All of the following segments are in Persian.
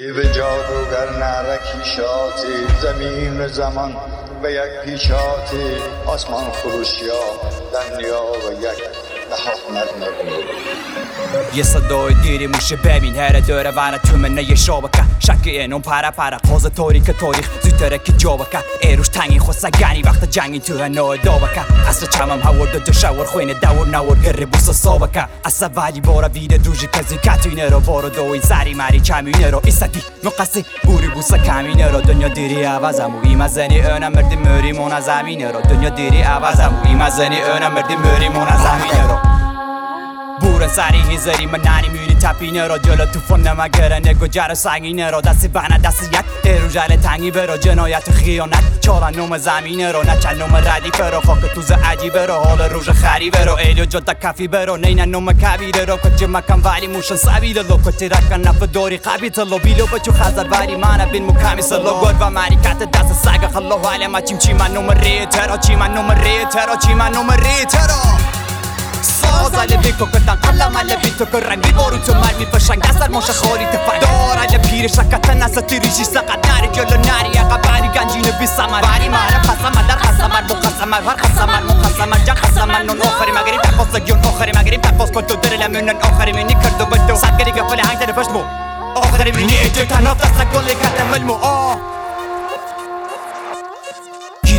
به جادوگر نرکی شاتی زمین زمان به یک پیشاتی آسمان خروشیا دنیا و یک یه صدای دیری موشه ببین هر دوره ونه تو منه شابکه شک اینون پره پره قاز تاریک تاریخ زودتره که جا بکه ایروش تنگی خود سگنی وقت جنگی تو هنو دا بکه اصلا چمم هور دو دو شور خوینه دور نور گره بوسا سابکه اصلا ولی بارا ویده دوژی کزی کتوینه رو بارو دوین سری مری کمینه رو ایسادی مقصی بوری بوسا کمینه رو دنیا دیری عوضم و ایمه زنی اونم مردی مریمون از زمینه رو دنیا دیری عوضم و ایمه زنی اونم مردی مریمون از زمینه سری هیزری من نانی میونی تپینه را جلو توفان نمگره نگو جر سنگینه را دستی بنا دست یک. ایرو جل تنگی برا جنایت خیانت. چالا نوم زمینه را نچل نوم ردی برا خاک توز عجیبه را حال روژ خریبه را ایلیو جدا کفی برا نینه نوم کبیره را کچه مکم ولی موشن سبیل لو. کتی رکن نف داری قبیت لو. بیلو بچو خزر وری مانا بین مکمی سلو گل و کت دست سگ خلو. حالی ما چیم چی من نوم ریترا چی من نوم ریترا چی من نوم ریترا سازل بیکو کتن قلم ال بیتو که رنگی بارو تو مرمی پشنگ دستر ماشه خالی تفنگ دارد پیر شکت نسا تیریشی سقط نری جلو نری بری گنجین بی سمر بری مهر قسمر در قسمر مقسمر هر قسمر مقسمر جن قسمر نون آخری مگری تقاس گیون آخری مگری تقاس کن تو در لمنن آخری منی کردو بدو سرگری گفلی هنگ در پشمو آخری منی اجو تناف دست گلی کتن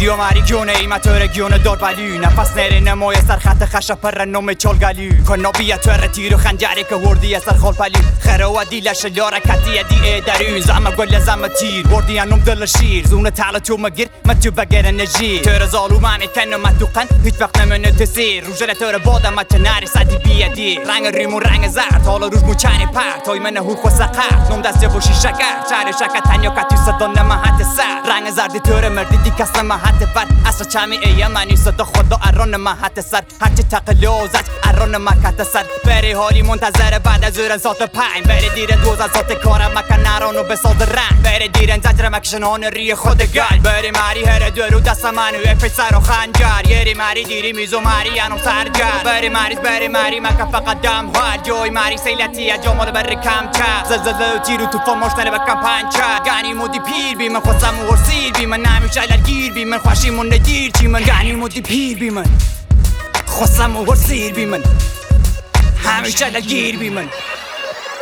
گیری و مری گیونه ای متور گیونه دار بلی نفس نره نمای سر خط خشا پر نوم چالگلی کنا بیا تور تیر و خنجری که وردی سر خال پلی خره و دیلش یاره کتی دی ای دری زم گل زم تیر وردی انم دل شیر زون تعال تو مگیر ما تو بگر نجی تور زالو معنی تن ما تو قن هیچ وقت نمونه تسیر روژل تور بادا ما تناری صدی بیا دی رنگ ریمو رنگ زرد حالا روش مو چنی پر تای من هو خو سقر نم دست بوشی شکر چهره شکر تنیا کتی صدان ما حد سر رنگ زردی تور مردی دی کس ما حد بر اصلا چمی ای منی صدا خدا اران ما حت سر هرچی تقلوزت اران ما کت سر بری حالی منتظر بعد از زور سات پنج. بری دیره دوز از ذات کارم مکن نرانو به ساز رنگ. بری دیرن زجر مکشنان ری خود گل. بری مری هر درو دست منو اف سر و خنجر. یری مری دیری میزو مری انو سرگر بری مری بری مری مکن فقط دم هر جوی مری سیلتی جامال بر کم چه زلزله و تیرو تو فماشتنه بکم پنچه گنی مودی پیر بی من خواستم ورسیر بی من نمیشه گیر بی من فاشي من نجير چی من گعنی مدی پیر بي من خواستم و سير بي من همیشه لجير بي من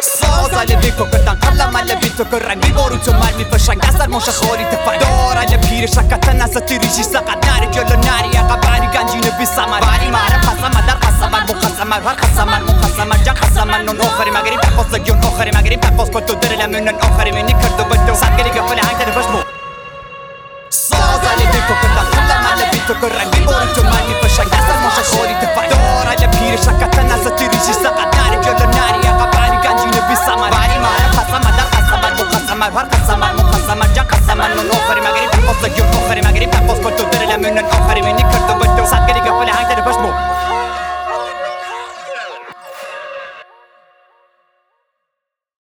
سازا لبی کو کردن قلم لبی تو کرن بی بارو تو مر می پشن گسر موش خوری تفن دارا لپیر شکتن از تیریشی باري ناری کلو ناری اقباری گنجین بی سمر باری مره قسمة در قسمة مقسمه هر قسمة مقسمه جن قسمة نون آخری مغرب تقاس گیون آخری مغرب تقاس کتو در لمنن آخری مني کردو بدو. سرگری گفل هنگ تنفش بو قلم ال بیتو که رنگی بارو تو مرمی پشنگ اثر موشه خاری تفنگ دارن پیر شکت نسا تیریشی سقط نری جلو نری بری گنجین بی سمر بری مهر قسمر در قسمر مقسمر هر قسمر مقسمر جن قسمر نون آخری مگری تقاس گیون آخری مگری تقاس کن تو در لمنن آخری منی کردو بدو سرگری گفلی هنگ در فشمو